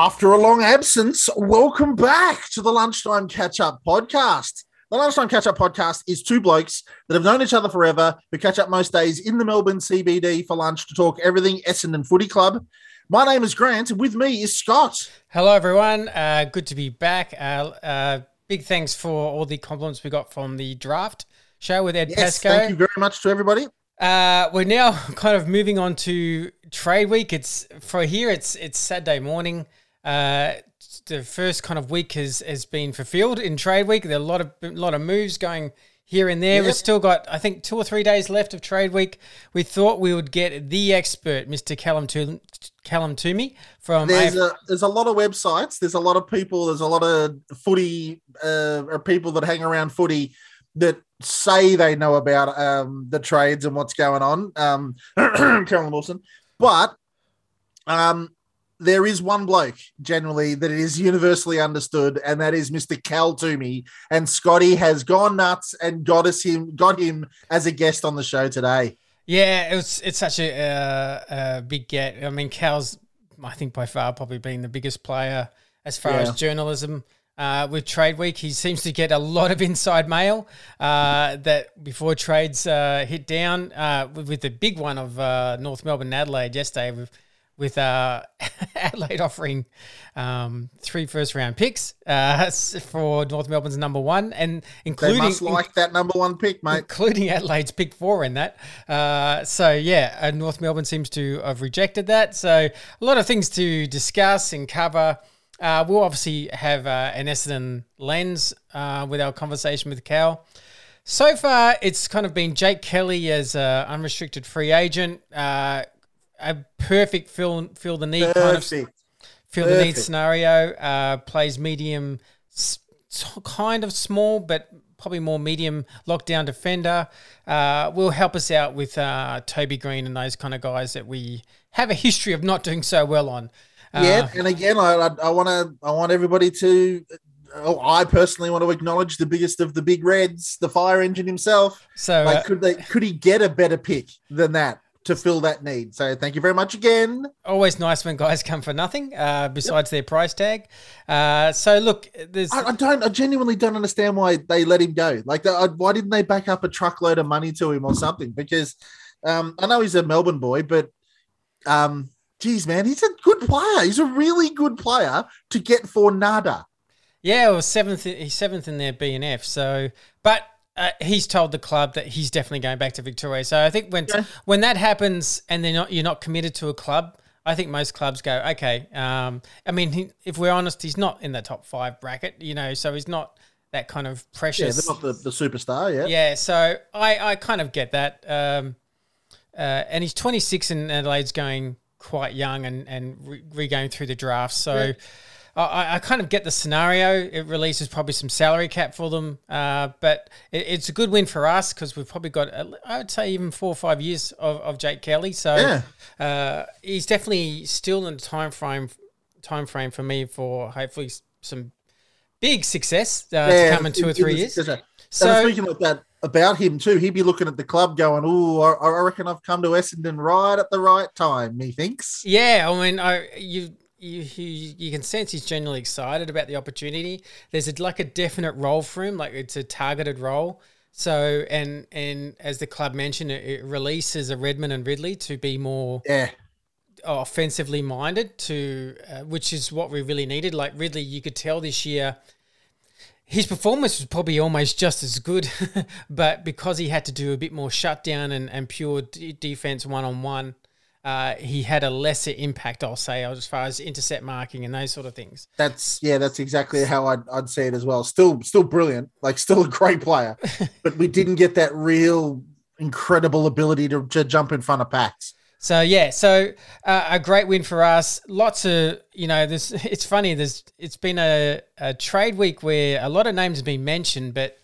After a long absence, welcome back to the Lunchtime Catch Up Podcast. The Lunchtime Catch Up Podcast is two blokes that have known each other forever who catch up most days in the Melbourne CBD for lunch to talk everything Essendon Footy Club. My name is Grant, and with me is Scott. Hello, everyone. Uh, good to be back. Uh, uh, big thanks for all the compliments we got from the draft show with Ed Yes, Pascoe. thank you very much to everybody. Uh, we're now kind of moving on to trade week. It's for here. It's it's Saturday morning. Uh, the first kind of week has has been fulfilled in trade week. There are a lot of a lot of moves going here and there. Yep. We've still got I think two or three days left of trade week. We thought we would get the expert, Mister Callum to- Callum Twomey from There's AF- a there's a lot of websites. There's a lot of people. There's a lot of footy uh, or people that hang around footy that say they know about um, the trades and what's going on. Um, Cameron Wilson, but um, there is one bloke generally that is universally understood, and that is Mr. Cal Twomey. And Scotty has gone nuts and got us him got him as a guest on the show today. Yeah, it was. It's such a, uh, a big get. I mean, Cal's, I think by far probably been the biggest player as far Yeah. as journalism. Uh, with Trade Week, he seems to get a lot of inside mail uh, that before trades uh, hit down. Uh, with, with the big one of uh, North Melbourne and Adelaide yesterday, with with uh, Adelaide offering um, three first round picks uh, for North Melbourne's number one, and They including must like that number one pick, mate. including Adelaide's pick four in that. Uh, so yeah, uh, North Melbourne seems to have rejected that. So a lot of things to discuss and cover. Uh, we'll obviously have uh, an Essendon lens uh, with our conversation with Cal. So far, it's kind of been Jake Kelly as an unrestricted free agent. Uh, a perfect fill fill the need kind of Perfect. fill the need scenario. Uh, plays medium, kind of small, but probably more medium lockdown defender. Uh, will help us out with uh, Toby Green and those kind of guys that we have a history of not doing so well on. Uh, yeah, and again, I I want to I want everybody to. Oh, I personally want to acknowledge the biggest of the big reds, the fire engine himself. So Like, uh, could they could he get a better pick than that to fill that need? So, thank you very much again. always nice when guys come for nothing uh, besides their price tag. Uh, so look, there's I, I don't, I genuinely don't understand why they let him go. Like, I- why didn't they back up a truckload of money to him or something? Because um, I know he's a Melbourne boy, but um, geez, man, he's a good player. He's a really good player to get for nada. Yeah, well, seventh. He's seventh in their B and F. So, but uh, he's told the club that he's definitely going back to Victoria. So I think when Yeah. when that happens and they're not, you're not committed to a club. I think most clubs go okay. Um, I mean, he, if we're honest, he's not in the top five bracket. You know, so he's not that kind of precious. Yeah, they're not the, the superstar. Yeah, Yeah, so I, I kind of get that. Um, uh, and he's 26 and Adelaide's going quite young and, and re, re going through the draft. So I, I kind of get the scenario. It releases probably some salary cap for them. Uh, but it, it's a good win for us because we've probably got, I would say, even four or five years of, of Jake Kelly. So Yeah. uh, he's definitely still in the time frame, time frame for me for hopefully some big success uh, to come in two or three years. So- speaking of that about him too, he'd be looking at the club going, "Oh, I, I reckon I've come to Essendon right at the right time." He thinks. Yeah, I mean, I you you you, you can sense he's genuinely excited about the opportunity. There's a, like a definite role for him, like it's a targeted role. So and and as the club mentioned, it, it releases a Redman and Ridley to be more Yeah, offensively minded, to uh, which is what we really needed. Like Ridley, you could tell this year. His performance was probably almost just as good, but because he had to do a bit more shutdown and, and pure d- defense one on one, uh, he had a lesser impact, I'll say, as far as intercept marking and those sort of things. that's yeah, that's exactly how I'd, I'd say it as well. Still, still brilliant, like still a great player, but we didn't get that real incredible ability to, to jump in front of packs. So yeah, so uh, a great win for us. Lots of you know, this. It's funny. There's it's been a, a trade week where a lot of names have been mentioned, but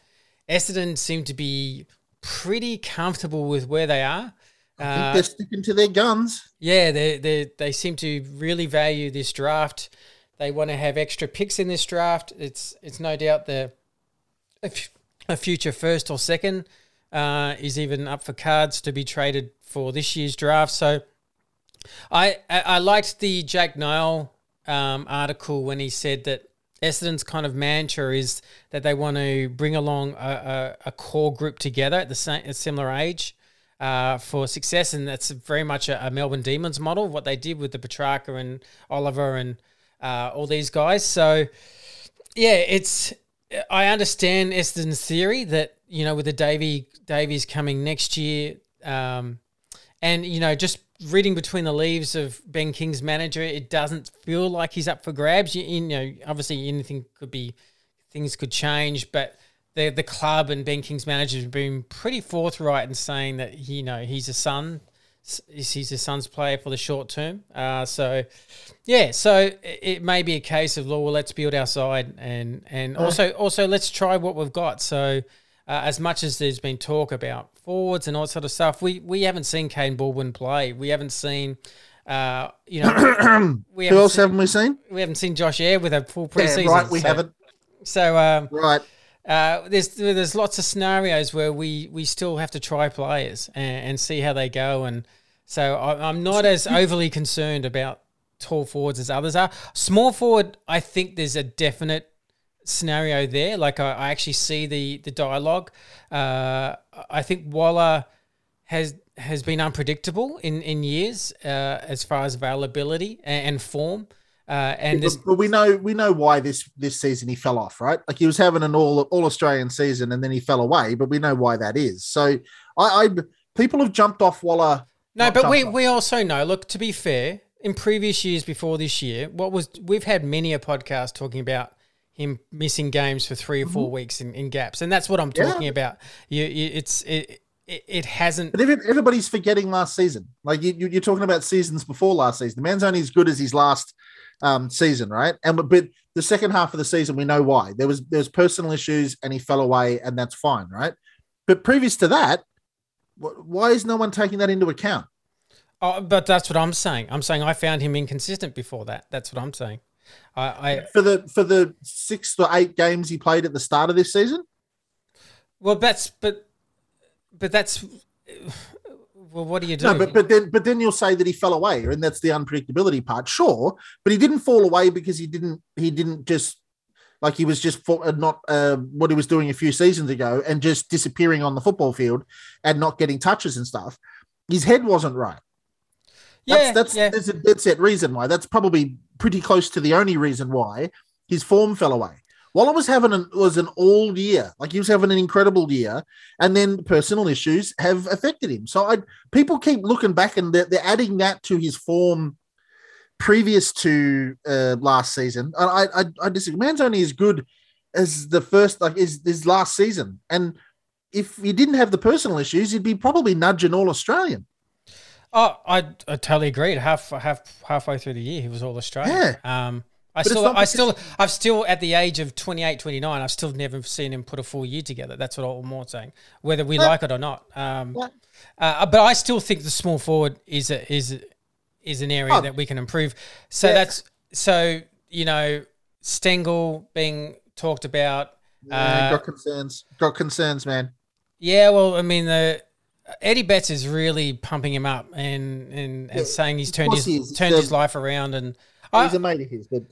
Essendon seem to be pretty comfortable with where they are. I think Uh, they're sticking to their guns. yeah, they they they seem to really value this draft. They want to have extra picks in this draft. It's it's no doubt the a, future first or second uh, is even up for cards to be traded for this year's draft. So I I, I liked the Jack Niall um, article when he said that Essendon's kind of mantra is that they want to bring along a, a, a core group together at the same, a similar age uh, for success, and that's very much a, a, Melbourne Demons model. What they did with the Petracca and Oliver and uh, all these guys. So, yeah, it's I understand Essendon's theory that you know with the Davy Davies coming next year, um, and you know just reading between the leaves of Ben King's manager, it doesn't feel like he's up for grabs. You, you, know, obviously anything could be, things could change, but the the club and Ben King's manager have been pretty forthright in saying that you know he's a son, he's a son's player for the short term. Uh, so, yeah, so it may be a case of, well, let's build our side and and also also let's try what we've got. So. Uh, as much as there's been talk about forwards and all that sort of stuff. We we haven't seen Kaine Baldwin play. We haven't seen. Uh, you know, we who else seen, haven't we seen? We haven't seen Josh Eyre with a full preseason. Yeah, right, we so, haven't. So um, right, uh, there's there's lots of scenarios where we we still have to try players and, and see how they go, and so I, I'm not as overly concerned about tall forwards as others are. Small forward, I think there's a definite scenario there. Like I, I actually see the the dialogue. Uh, I think Waller has has been unpredictable in in years uh, as far as availability and, and form. Uh, and but, but, we know we know why this this season he fell off, right? Like he was having an all all Australian season and then he fell away, but we know why that is. So I, I people have jumped off Waller. No, but we off. we also know. Look, to be fair, in previous years before this year, what was we've had many a podcast talking about him missing games for three or 4 mm-hmm. weeks in, in gaps, and that's what I'm talking yeah. about. You, you, it's it, it, it hasn't. But everybody's forgetting last season. Like you, you're talking about seasons before last season. The man's only as good as his last um, season, right? And but the second half of the season, we know why. There was there was personal issues, and he fell away, and that's fine, right? But previous to that, why is no one taking that into account? Oh, but that's what I'm saying. I'm saying I found him inconsistent before that. That's what I'm saying. I, I for the for the six or eight games he played at the start of this season. Well, that's but but that's well, what do you do? No, but but then but then you'll say that he fell away, and that's the unpredictability part. Sure, but he didn't fall away because he didn't he didn't just like he was just for, uh, not uh, what he was doing a few seasons ago and just disappearing on the football field and not getting touches and stuff. His head wasn't right. Yeah, that's, yeah. there's a dead set reason why. That's probably pretty close to the only reason why his form fell away. Waller was having an was an all year, like he was having an incredible year, and then personal issues have affected him. So I people keep looking back and they're, they're adding that to his form previous to uh, last season. I, I I disagree. Man's only as good as the first like is his last season, and if he didn't have the personal issues, he'd be probably nudging all Australian. Oh, I, I totally agreed. Half half halfway through the year, he was all Australian. Yeah. Um, I but still, I still, I've still at the age of 28, 29, I've still never seen him put a full year together. That's what I'm more saying, whether we like it or not. Um, uh, but I still think the small forward is a, is is an area oh. that we can improve. So yeah. that's so you know Stengle being talked about. Yeah, uh, got concerns. Got concerns, man. Yeah, well, I mean the Eddie Betts is really pumping him up and and, and yeah, saying he's turned his he turned his life around and he's I, a mate of his. But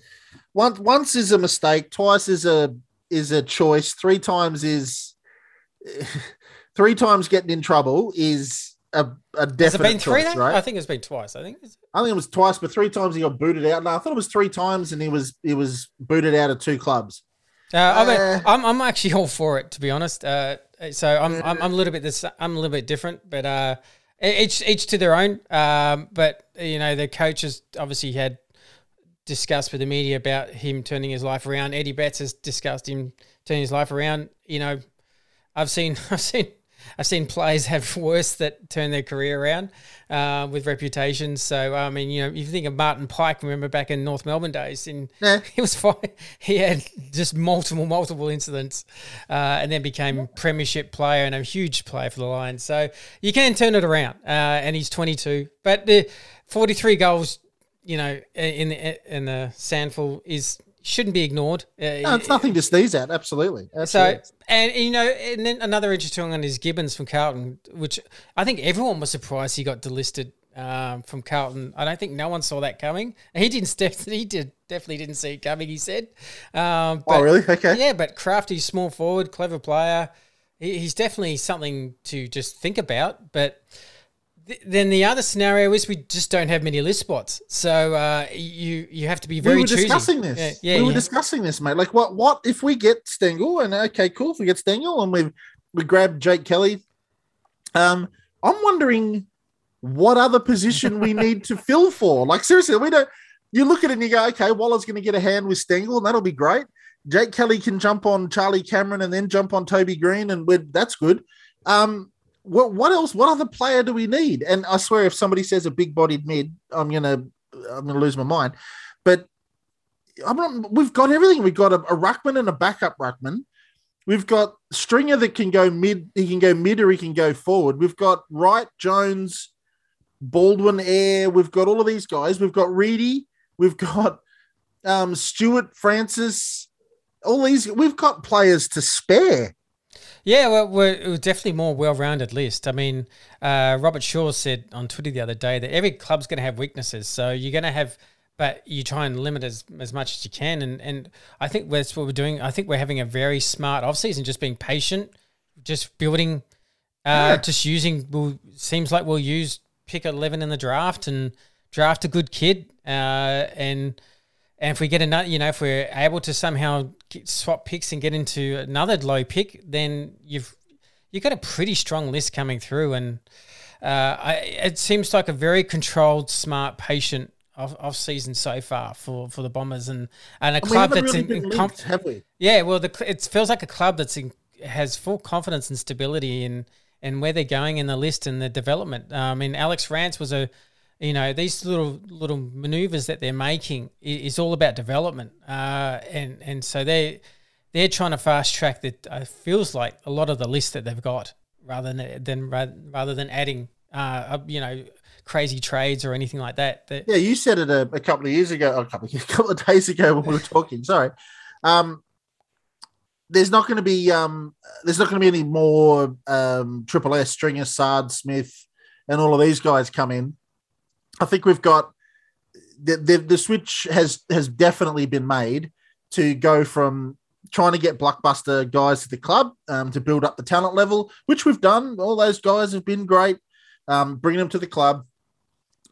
once once is a mistake, twice is a is a choice, three times is three times getting in trouble is a, a definite been three choice, right? I think it's been twice. I think I think it was twice, but three times he got booted out. No, I thought it was three times, and he was he was booted out of two clubs. Uh, I mean, uh, I'm I'm actually all for it to be honest. Uh, so I'm, I'm, I'm a little bit this I'm a little bit different, but uh, each each to their own. Um, but you know, the coaches obviously had discussed with the media about him turning his life around. Eddie Betts has discussed him turning his life around. You know, I've seen I've seen I've seen players have worse that turn their career around uh, with reputations. So I mean, you know, if you think of Martin Pike, remember back in North Melbourne days, and yeah. he was fine. He had just multiple, multiple incidents, uh, and then became Premiership player and a huge player for the Lions. So you can turn it around, uh, and he's 22, but the 43 goals, you know, in the in the SANFL is shouldn't be ignored. Uh, no, it's nothing to sneeze at. Absolutely. Absolutely. So, and you know, and then another interesting one is Gibbons from Carlton, which I think everyone was surprised he got delisted um, from Carlton. I don't think no one saw that coming. He didn't. Step he did definitely didn't see it coming. He said. Um, oh, really? Okay. Yeah, but crafty, small forward, clever player. He, he's definitely something to just think about. But th- then the other scenario is we just don't have many list spots, so uh, you you have to be very. We were choosy. discussing this. Yeah, yeah we were yeah. discussing this, mate. Like, what? What if we get Stengle? And okay, cool. If we get Stengle, and we we grab Jake Kelly. Um, I'm wondering what other position we need to fill for. Like seriously, we don't. You look at it and you go, okay, Waller's going to get a hand with Stengle, and that'll be great. Jake Kelly can jump on Charlie Cameron and then jump on Toby Green, and we're, that's good. Um, what what else? What other player do we need? And I swear, if somebody says a big-bodied mid, I'm gonna I'm gonna lose my mind. But I'm not, we've got everything. We've got a, a ruckman and a backup ruckman. We've got Stringer that can go mid. He can go mid or he can go forward. We've got Wright, Jones, Baldwin, Eyre. We've got all of these guys. We've got Reedy. We've got um, Stewart, Francis. All these. We've got players to spare. Yeah, well, we're, it was definitely more well-rounded list. I mean, uh, Robert Shaw said on Twitter the other day that every club's going to have weaknesses, so you're going to have, but you try and limit as as much as you can. And and I think that's what we're doing. I think we're having a very smart off season, just being patient, just building, uh, Yeah. just using. We'll, seems like we'll use pick eleven in the draft and draft a good kid, uh, and and if we get another, you know, if we're able to somehow get, swap picks and get into another low pick, then you've you've got a pretty strong list coming through, and uh, I, it seems like a very controlled, smart, patient off, off season so far for, for the Bombers, and and a And club that's really in, in com- linked, have we? yeah, well, the it feels like a club that's in, has full confidence and stability in and where they're going in the list and the development. I mean, Alex Rance was a, you know, these little little maneuvers that they're making is all about development, uh, and and so they they're trying to fast track that. Uh, feels like a lot of the list that they've got rather than than rather, than adding, uh, you know, crazy trades or anything like that. That Yeah, you said it a, a couple of years ago, a couple of, a couple of days ago when we were talking. Sorry. Um, there's not going to be um, there's not going to be any more um, Triple S Stringer, Saad, Smith, and all of these guys come in. I think we've got the, the the switch has has definitely been made to go from trying to get blockbuster guys to the club um, to build up the talent level, which we've done. All those guys have been great, um, bringing them to the club.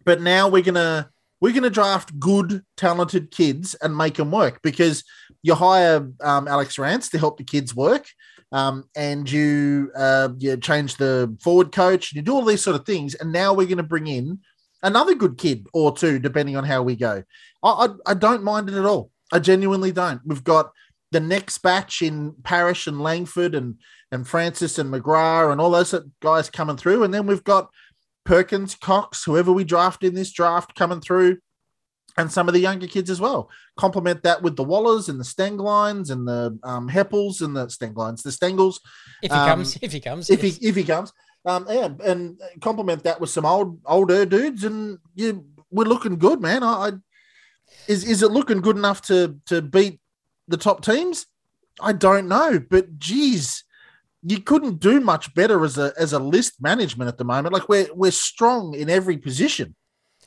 But now we're gonna we're gonna draft good, talented kids and make them work because you hire um, Alex Rance to help the kids work, um, and you uh, you change the forward coach and you do all these sort of things. And now we're gonna bring in another good kid or two, depending on how we go. I, I, I don't mind it at all. I genuinely don't. We've got the next batch in Parish and Langford and and Francis and McGrath and all those guys coming through, and then we've got Perkins, Cox, whoever we draft in this draft coming through, and some of the younger kids as well. Complement that with the Wallers and the Stenglines and the um, Heppells and the Stenglines, the Stengles if he Um, comes, if he comes, if yes. he if he comes. Um, yeah, and complement that with some old older dudes, and you we're looking good, man. I, I is is it looking good enough to to beat the top teams? I don't know, but geez, you couldn't do much better as a as a list management at the moment. Like we're we're strong in every position.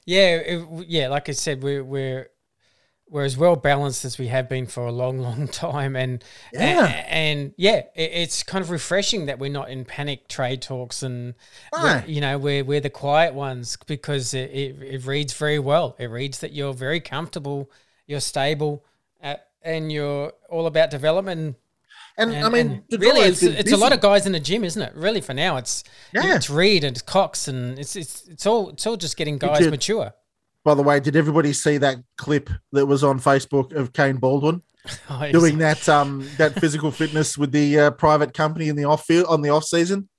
Yeah, it, yeah. Like I said, we're we're we're as well balanced as we have been for a long, long time, and Yeah. and, and yeah, it, it's kind of refreshing that we're not in panic trade talks, and you know we're we're the quiet ones because it, it, it reads very well. It reads that you're very comfortable, you're stable, uh, and you're all about development. And, And, I mean, and really, it's it's a lot of guys in the gym, isn't it? Really, for now, it's Yeah. it's Reid and it's Cox, and it's it's it's all it's all just getting guys mature. By the way, did everybody see that clip that was on Facebook of Kaine Baldwin? Oh, doing that um that physical fitness with the uh, private company in the off field on the off season.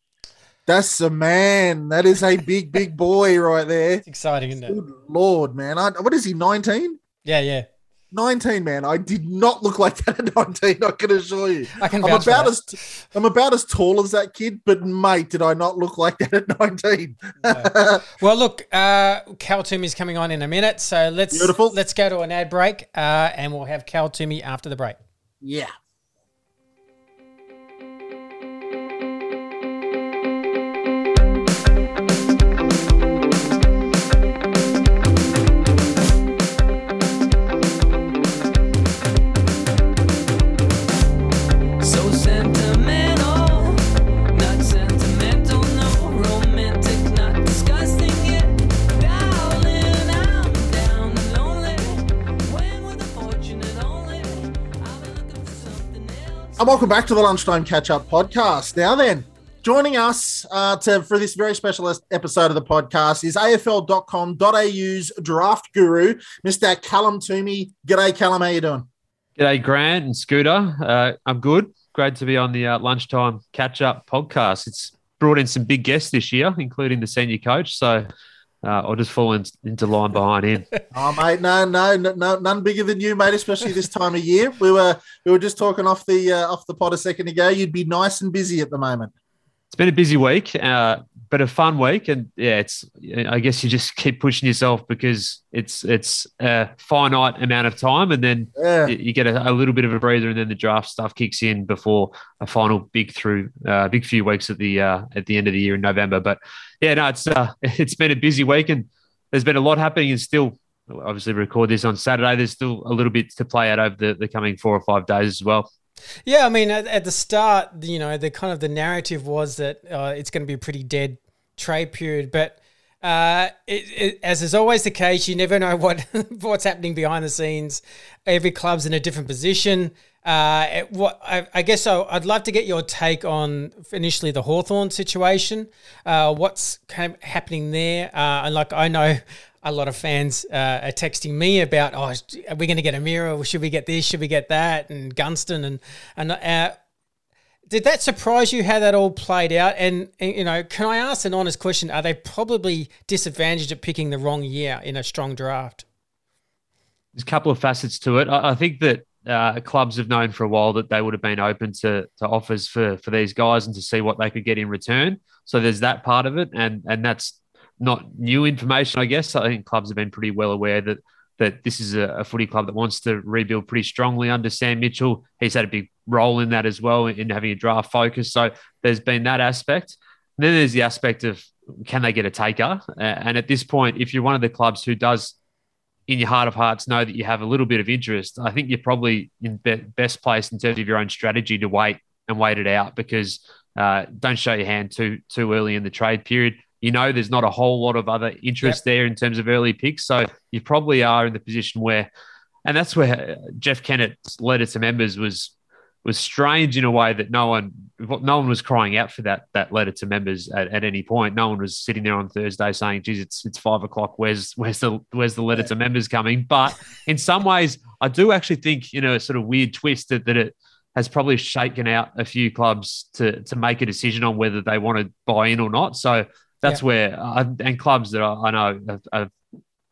That's a man. That is a big big boy right there. It's exciting, isn't it? Good lord, man! I, what is he? Nineteen? Yeah, yeah. Nineteen, man. I did not look like that at nineteen. I can assure you. I can I'm vouch for about that. as t- I'm about as tall as that kid, but mate, did I not look like that at nineteen? Well, look, uh, Cal Twomey's coming on in a minute, so let's Beautiful. let's go to an ad break, uh, and we'll have Cal Twomey after the break. yeah. And welcome back to the Lunchtime Catch Up podcast. Now then, joining us uh, to, for this very special episode of the podcast is AFL.com.au's draft guru, Mr. Callum Twomey. G'day, Callum. How you doing? G'day, Grant and Scooter. Uh, I'm good. Great to be on the uh, Lunchtime Catch Up podcast. It's brought in some big guests this year, including the senior coach. So uh, I'll just fall in, into line behind him. oh, mate, no, no, no, none bigger than you, mate. Especially this time of year. We were we were just talking off the uh, off the pod a second ago. You'd be nice and busy at the moment. It's been a busy week. Uh, but a fun week. And yeah, it's I guess you just keep pushing yourself because it's it's a finite amount of time, and then yeah. you, you, get a, a, little bit of a breather, and then the draft stuff kicks in before a final big through uh, big few weeks at the uh, at the end of the year in November. But yeah, no, it's uh, it's been a busy week, and there's been a lot happening, and still. Obviously, record this on Saturday. There's still a little bit to play out over the, the coming four or five days as well. Yeah, I mean, at, at, the start, you know, the kind of the narrative was that uh, it's going to be a pretty dead trade period. But uh, it, it, as is always the case, you never know what what's happening behind the scenes. Every club's in a different position. Uh, what I, I guess I, would love to get your take on initially the Hawthorn situation. Uh, what's of happening there? Uh, and like I know a lot of fans uh, are texting me about, oh, are we going to get O'Meara? Should we get this? Should we get that? And Gunston and and uh, did that surprise you how that all played out? And, and, you know, can I ask an honest question? Are they probably disadvantaged at picking the wrong year in a strong draft? There's a couple of facets to it. I, I think that uh, clubs have known for a while that they would have been open to, to offers for for these guys and to see what they could get in return. So there's that part of it, and and that's not new information, I guess. I think clubs have been pretty well aware that that this is a, a, footy club that wants to rebuild pretty strongly under Sam Mitchell. He's had a big role in that as well in having a draft focus. So there's been that aspect. And then there's the aspect of can they get a taker? And at this point, if you're one of the clubs who does, in your heart of hearts, know that you have a little bit of interest, I think you're probably in best place in terms of your own strategy to wait and wait it out because uh, don't show your hand too too early in the trade period you know there's not a whole lot of other interest yep. there in terms of early picks. So you probably are in the position where, and that's where Jeff Kennett's letter to members was was strange in a way that no one no one was crying out for that that letter to members at, at any point. No one was sitting there on Thursday saying, "Geez, it's it's five o'clock. Where's where's the where's the letter yeah. to members coming?" But in some ways, I do actually think you know a sort of weird twist that, that it has probably shaken out a few clubs to to make a decision on whether they want to buy in or not. So that's yeah. where uh, and clubs that I, I know have, have,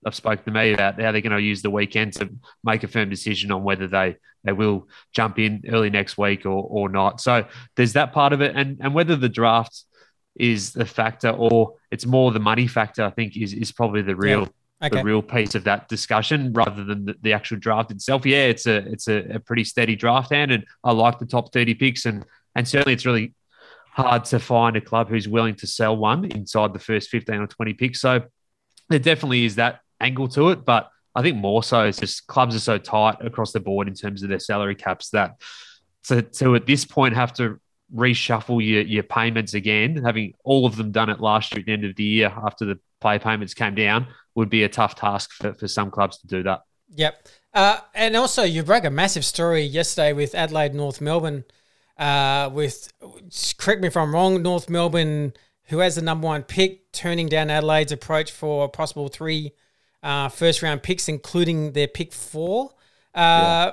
have spoken to me about how they're going to use the weekend to make a firm decision on whether they they will jump in early next week or or not. So there's that part of it, and and whether the draft is the factor or it's more the money factor. I think is is probably the real. Yeah. Okay. The real piece of that discussion, rather than the, the actual draft itself. Yeah, it's a it's a, a pretty steady draft hand, and I like the top thirty picks, and and certainly it's really hard to find a club who's willing to sell one inside the first 15 or 20 picks. So there definitely is that angle to it. But I think more so it's just clubs are so tight across the board in terms of their salary caps that to, to at this point have to reshuffle your, your payments again, having all of them done it last year at the end of the year after the play payments came down would be a tough task for, for some clubs to do that. Yep. Uh, and also, you broke a massive story yesterday with Adelaide North Melbourne uh, with correct me if I'm wrong, North Melbourne, who has the number one pick, turning down Adelaide's approach for a possible three uh, first round picks, including their pick four. Uh, yeah.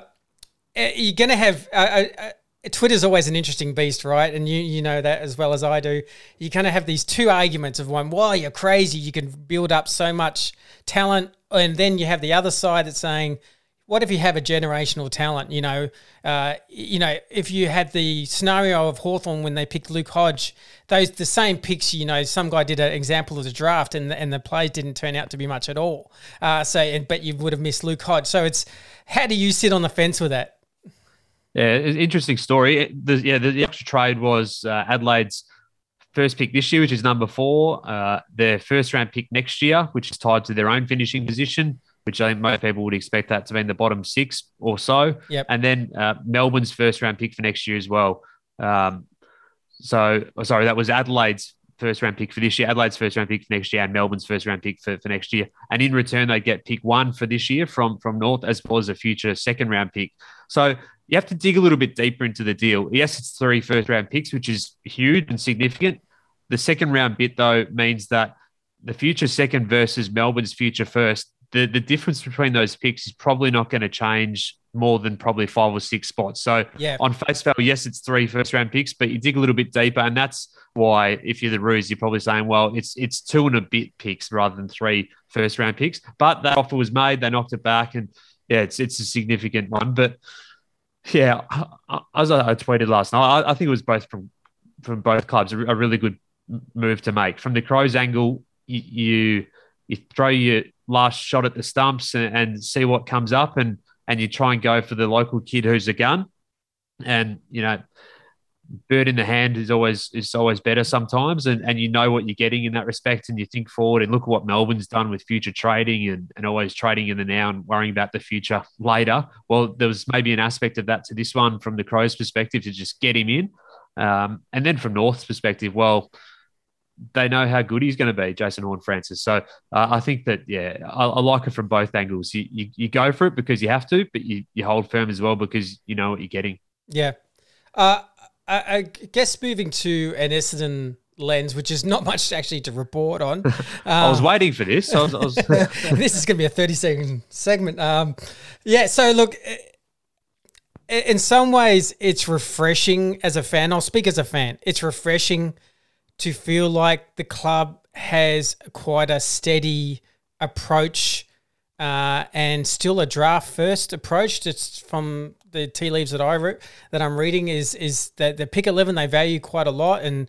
Eh, you're going to have. Uh, uh, uh, Twitter's always an interesting beast, right? And you you know that as well as I do. You kind of have these two arguments of one, well, you're crazy, you can build up so much talent, and then you have the other side that's saying, what if you have a generational talent? You know, uh, you know, if you had the scenario of Hawthorn when they picked Luke Hodge, those the same picks. You know, some guy did an example of the draft, and and the plays didn't turn out to be much at all. Uh, so, and, but you would have missed Luke Hodge. So it's how do you sit on the fence with that? Yeah, interesting story. The, yeah, the, the extra trade was uh, Adelaide's first pick this year, which is number four. Uh, their first round pick next year, which is tied to their own finishing position which I think most people would expect that to be in the bottom six or so. Yep. And then uh, Melbourne's first round pick for next year as well. Um, so, oh, sorry, that was Adelaide's first round pick for this year, Adelaide's first round pick for next year, and Melbourne's first round pick for, for next year. And in return, they get pick one for this year from from North, as well as a future second round pick. So you have to dig a little bit deeper into the deal. Yes, it's three first round picks, which is huge and significant. The second round bit, though, means that the future second versus Melbourne's future first, the, the difference between those picks is probably not going to change more than probably five or six spots. So yeah. on face value, yes, it's three first round picks, but you dig a little bit deeper, and that's why if you're the Roos, you're probably saying, well, it's it's two and a bit picks rather than three first round picks. But that offer was made, they knocked it back, and yeah, it's it's a significant one. But yeah, as I tweeted last night, I, think it was both from from both clubs a really good move to make. From the Crows angle, you you, you throw your last shot at the stumps and, and see what comes up, and and you try and go for the local kid who's a gun. And you know, bird in the hand is always is always better sometimes, and, and you know what you're getting in that respect, and you think forward and look at what Melbourne's done with future trading and, and always trading in the now and worrying about the future later. Well, there was maybe an aspect of that to this one from the Crows' perspective to just get him in, um, and then from North's perspective, well. They know how good he's going to be, Jason Horne-Francis. So uh, I think that, yeah, I, I, like it from both angles. You, you, you go for it because you have to, but you, you hold firm as well because you know what you're getting. Yeah. Uh, I, I guess moving to an Essendon lens, which is not much actually to report on. Um, I was waiting for this. I was, I was... this is going to be a 30 second segment. Um, yeah, so look, in some ways, it's refreshing as a fan. I'll speak as a fan. It's refreshing to feel like the club has quite a steady approach uh, and still a draft first approach. It's from the tea leaves that I re- that I'm reading is is that the pick eleven they value quite a lot, and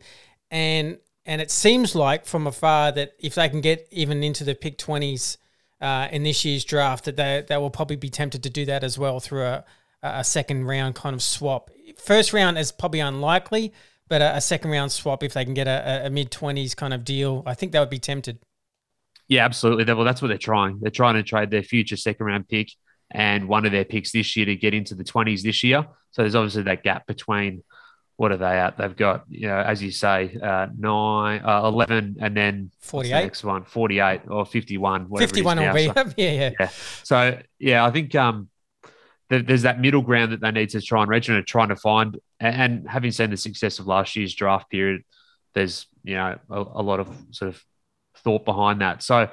and and it seems like from afar that if they can get even into the pick twenties uh, in this year's draft, that they they will probably be tempted to do that as well through a a second round kind of swap. First round is probably unlikely, but a, a second round swap if they can get a, a mid twenties kind of deal, I think they would be tempted. Yeah, absolutely. Well, that's what they're trying. They're trying to trade their future second round pick and one of their picks this year to get into the 20s this year. So there's obviously that gap between what are they at? They've got, you know, as you say, uh, nine, uh, 11, and then 48. The next one, 48 or 51. 51 will be. So, yeah, yeah, yeah. So, yeah, I think um, there's that middle ground that they need to try and reach and are trying to find. And, having seen the success of last year's draft period, there's, you know, a, a lot of sort of thought behind that. So,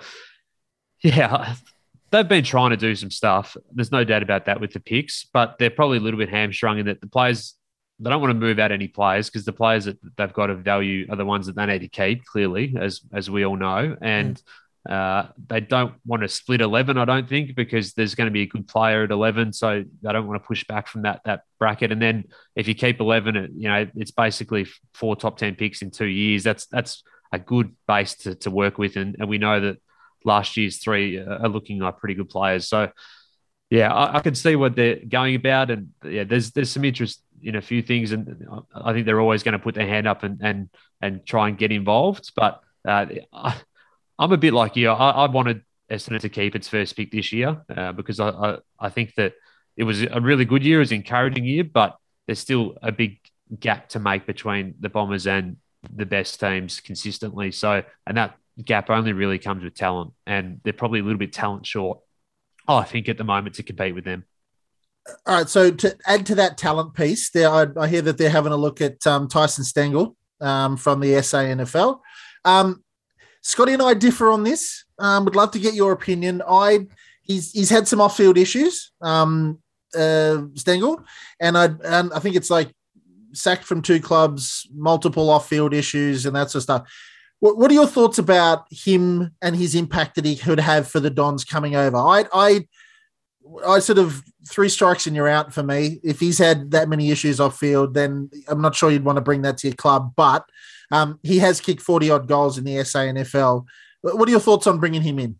yeah, they've been trying to do some stuff. There's no doubt about that with the picks, but they're probably a little bit hamstrung in that the players they don't want to move out any players because the players that they've got of value are the ones that they need to keep. Clearly, as as we all know, and. Uh, they don't want to split 11, I don't think, because there's going to be a good player at 11. So they don't want to push back from that that bracket. And then if you keep 11, it, you know, it's basically four top 10 picks in two years. That's that's a good base to, to work with. And, and we know that last year's three are looking like pretty good players. So, yeah, I, I can see what they're going about, and yeah, there's there's some interest in a few things, and I think they're always going to put their hand up and and and try and get involved. But uh, am a bit like you. I, I wanted Essendon to keep its first pick this year uh, because I, I I think that it was a really good year, it was an encouraging year, but there's still a big gap to make between the Bombers and the best teams consistently. So, and that gap only really comes with talent, and they're probably a little bit talent short. I think at the moment to compete with them. All right. So to add to that talent piece, there I, I hear that they're having a look at um, Tyson Stengle um, from the SANFL. Um, Scotty and I differ on this. Um, would love to get your opinion. I he's he's had some off-field issues, um, uh, Stengle, and I and I think it's like sacked from two clubs, multiple off-field issues, and that sort of stuff. What, what are your thoughts about him and his impact that he could have for the Dons coming over? I, I, I sort of three strikes and you're out for me. If he's had that many issues off field, then I'm not sure you'd want to bring that to your club. But um, he has kicked 40 odd goals in the SANFL. What are your thoughts on bringing him in?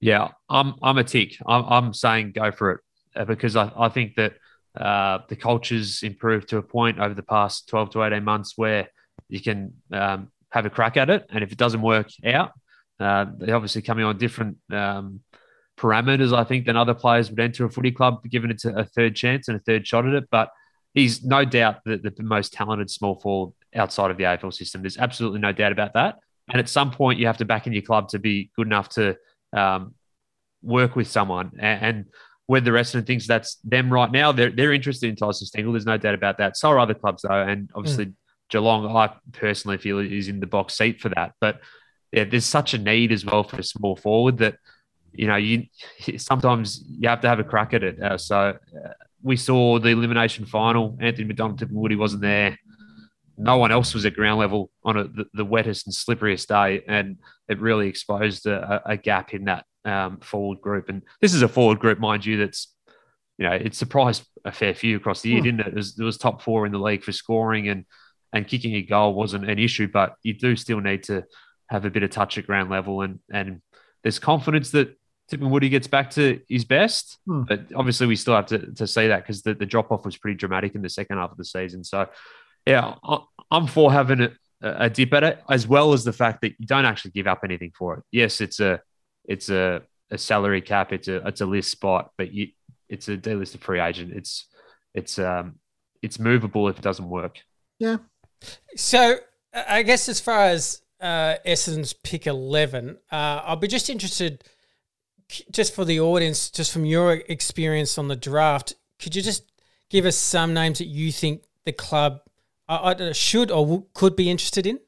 Yeah, I'm I'm a tick. I'm, I'm saying go for it uh, because I, I think that uh, the culture's improved to a point over the past 12 to 18 months where you can um, have a crack at it. And if it doesn't work out, uh, they're obviously coming on different um, parameters, I think, than other players would enter a footy club, given it's a third chance and a third shot at it. But he's no doubt the, the most talented small forward outside of the AFL system. There's absolutely no doubt about that. And at some point, you have to back in your club to be good enough to um, work with someone. And, and whether Essendon thinks that's them right now, they're, they're interested in Tyson Stengle. There's no doubt about that. So are other clubs, though. And obviously, mm. Geelong, I personally feel is in the box seat for that. But yeah, there's such a need as well for a small forward that, you know, you sometimes you have to have a crack at it. Uh, so uh, we saw the elimination final. Anthony McDonald, Tipungwuti wasn't there. No one else was at ground level on a, the, the, wettest and slipperiest day. And it really exposed a, a gap in that um, forward group. And this is a forward group, mind you, that's you know it surprised a fair few across the year, hmm. didn't it? It was, it was top four in the league for scoring and and kicking a goal wasn't an issue, but you do still need to have a bit of touch at ground level and and there's confidence that Tipungwuti gets back to his best, hmm. but obviously we still have to, to see that because the, the drop off was pretty dramatic in the second half of the season. So, yeah, I'm for having a, a dip at it, as well as the fact that you don't actually give up anything for it. Yes, it's a it's a, a salary cap. It's a it's a list spot, but you, it's a delisted free agent. It's it's um it's movable if it doesn't work. Yeah. So I guess as far as uh, Essendon's pick eleven, uh, I'll be just interested, just for the audience, just from your experience on the draft, could you just give us some names that you think the club uh, should or could be interested in?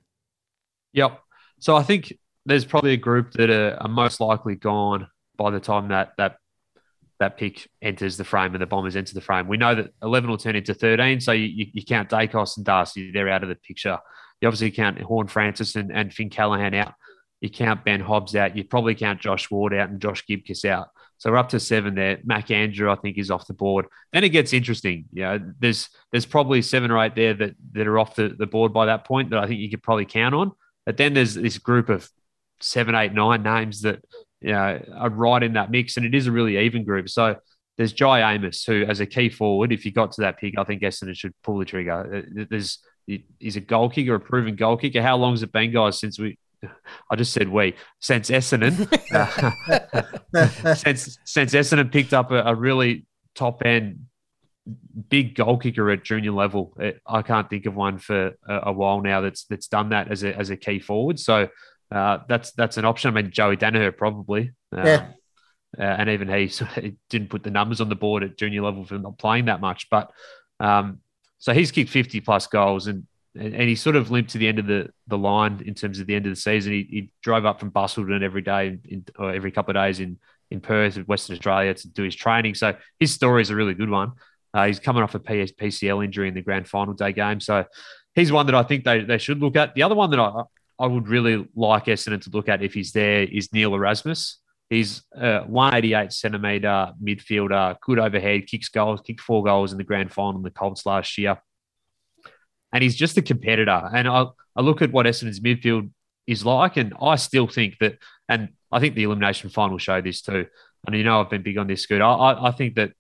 Yep. So I think there's probably a group that are, are, most likely gone by the time that that that pick enters the frame and the Bombers enter the frame. We know that 11 will turn into 13, so you, you, count Daicos and Darcy, they're out of the picture. You obviously count Horne-Francis and, and Finn Callaghan out. You count Ben Hobbs out. You probably count Josh Ward out and Josh Gibcus out. So we're up to seven there. Mac Andrew, I think, is off the board. Then it gets interesting. You know, there's there's probably seven or eight there that, that are off the, the board by that point that I think you could probably count on. But then there's this group of seven, eight, nine names that you know are right in that mix, and it is a really even group. So there's Jye Amiss, who, as a key forward, if you got to that pick, I think Essendon should pull the trigger. Uh, there's he's a goal kicker, a proven goal kicker. How long has it been, guys, since we? I just said we since Essendon, uh, since since Essendon picked up a, a really top end big goal kicker at junior level. It, I can't think of one for a, a, while now that's that's done that as a as a key forward. So uh, that's that's an option. I mean, Joey Daniher probably. Um, yeah. Uh, and even he, he didn't put the numbers on the board at junior level for not playing that much. But um, so he's kicked 50 plus goals and, and, and he sort of limped to the end of the, the line in terms of the end of the season. He, he drove up from Busselton every day in, in, or every couple of days in, in Perth, Western Australia to do his training. So his story is a really good one. Uh, he's coming off a PS, PCL injury in the grand final day game. So he's one that I think they, they should look at. The other one that I, I would really like Essendon to look at if he's there is Neil Erasmus. He's a 188 centimeter midfielder, good overhead, kicks goals, kicked four goals in the grand final in the Colts last year. And he's just a competitor. And I, I look at what Essendon's midfield is like, and I still think that, and I think the elimination final showed this too. And you know, I've been big on this, Scoot. I, I, I think that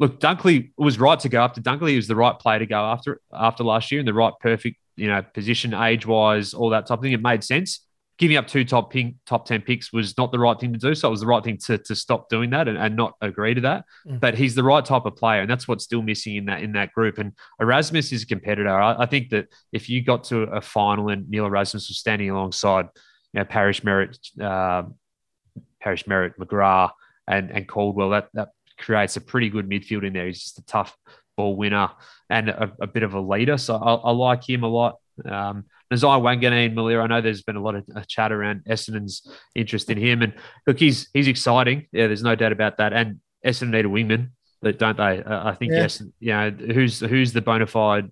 look, Dunkley was right to go after Dunkley. He was the right player to go after after last year in the right perfect you know, position, age wise, all that type of thing. It made sense. Giving up two top pink, top 10 picks was not the right thing to do. So it was the right thing to, to stop doing that and, and not agree to that. Mm. But he's the right type of player. And that's what's still missing in that in that group. And Erasmus is a competitor. I, I think that if you got to a final and Neil Erasmus was standing alongside, you know, Parish Merrett, uh, Parish Merrett, McGrath, and, and Caldwell, that, that creates a pretty good midfield in there. He's just a tough ball winner and a, a bit of a leader. So I, I like him a lot. Um, Nasiah Wanganeen-Milera, I know there's been a lot of chat around Essendon's interest in him. And look, he's he's exciting. Yeah, there's no doubt about that. And Essendon need a wingman, but don't they? Uh, I think yeah. yes. You know, who's who's the bona fide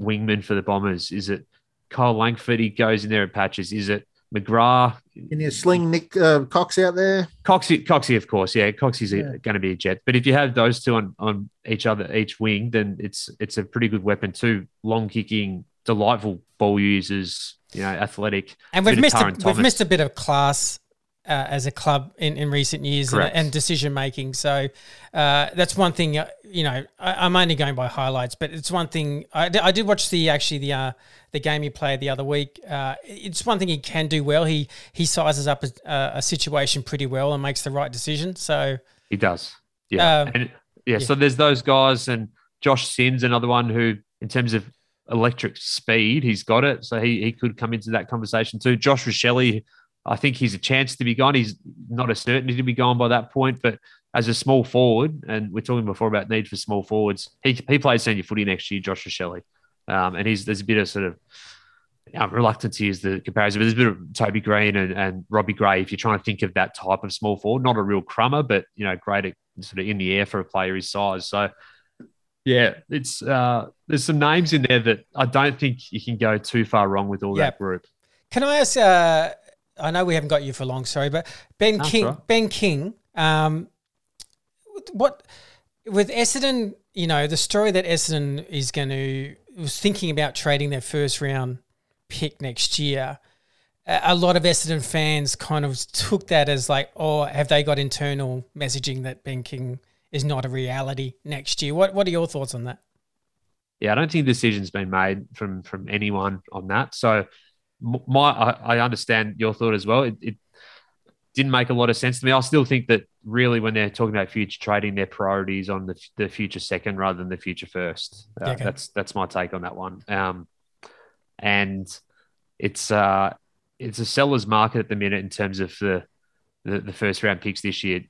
wingman for the Bombers? Is it Kyle Langford? He goes in there in patches. Is it McGrath. Can you sling Nick uh, Cox out there? Coxie, Coxie, of course, yeah. Coxie's yeah. going to be a jet, but if you have those two on, on each other, each wing, then it's it's a pretty good weapon too. Long kicking, delightful ball users, you know, athletic. And we've missed a, we've missed a bit of class uh, as a club in, in recent years and, and, decision making. So uh, that's one thing. Uh, you know, I, am only going by highlights, but it's one thing. I, I did watch the actually the uh, the game he played the other week. Uh, it's one thing he can do well. He he sizes up a, a, situation pretty well and makes the right decision. So he does. Yeah. Um, and, yeah, yeah. So there's those guys and Josh Sims, another one who, in terms of electric speed, he's got it. So he he could come into that conversation too. Josh Rachele I think he's a chance to be gone. He's not a certainty to be gone by that point, but as a small forward, and we're talking before about need for small forwards. He he plays senior footy next year, Josh Shelley, um, and he's there's a bit of sort of I'm reluctant to use the comparison, but there's a bit of Toby Greene and, and Robbie Gray if you're trying to think of that type of small forward, not a real crummer, but you know, great at, sort of in the air for a player his size. So yeah, it's uh, there's some names in there that I don't think you can go too far wrong with all that group. Can I ask? Uh, I know we haven't got you for long, sorry, but Ben That's King, right. Ben King, um, what with Essendon? You know, the story that Essendon is going to was thinking about trading their first round pick next year. A lot of Essendon fans kind of took that as like, oh, have they got internal messaging that Ben King is not a reality next year? What What are your thoughts on that? Yeah, I don't think a decision's been made from from anyone on that. So my I, I understand your thought as well. It, it didn't make a lot of sense to me. I still think that really when they're talking about future trading, their priorities on the, the future second rather than the future first. Uh, Okay. That's that's my take on that one. Um, and it's uh it's a seller's market at the minute in terms of the the, the first round picks this year.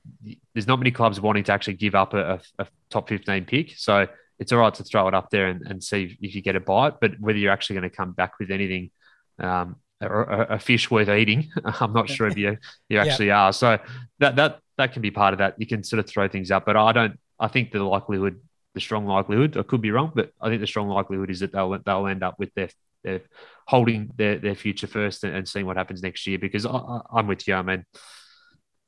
There's not many clubs wanting to actually give up a, a, a top 15 pick. So it's all right to throw it up there and, and see if you get a bite, but whether you're actually going to come back with anything, um, or a, a fish worth eating, I'm not sure if you you Yeah. actually are. So that that that can be part of that. You can sort of throw things up, but I don't. I think the likelihood, the strong likelihood, I could be wrong, but I think the strong likelihood is that they'll they'll end up with their their holding their, their future first and, and seeing what happens next year. Because I, I, I'm with you. I mean,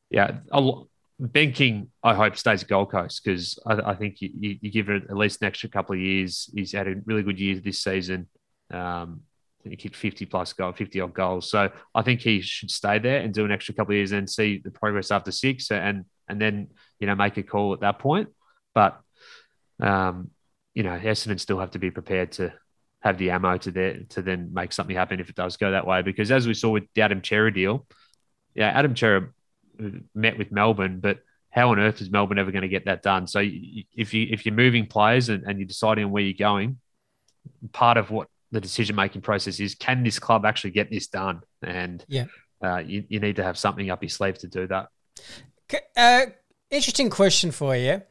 yeah, a Ben King, I hope stays at Gold Coast because I, I think you, you, give it at least an extra couple of years. He's had a really good year this season. Um, he kicked 50 plus goal, 50 odd goals. So I think he should stay there and do an extra couple of years and see the progress after six and and then you know make a call at that point. But um, you know, Essendon still have to be prepared to have the ammo to there to then make something happen if it does go that way. Because as we saw with the Adam Cerra deal, yeah, Adam Cerra met with Melbourne, but how on earth is Melbourne ever going to get that done? So if you if you're moving players and, and you're deciding on where you're going, part of what the decision making process is, can this club actually get this done? And Yeah. uh, you, you need to have something up your sleeve to do that. Uh, interesting question for you.